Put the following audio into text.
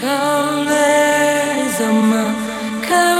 Come les amants.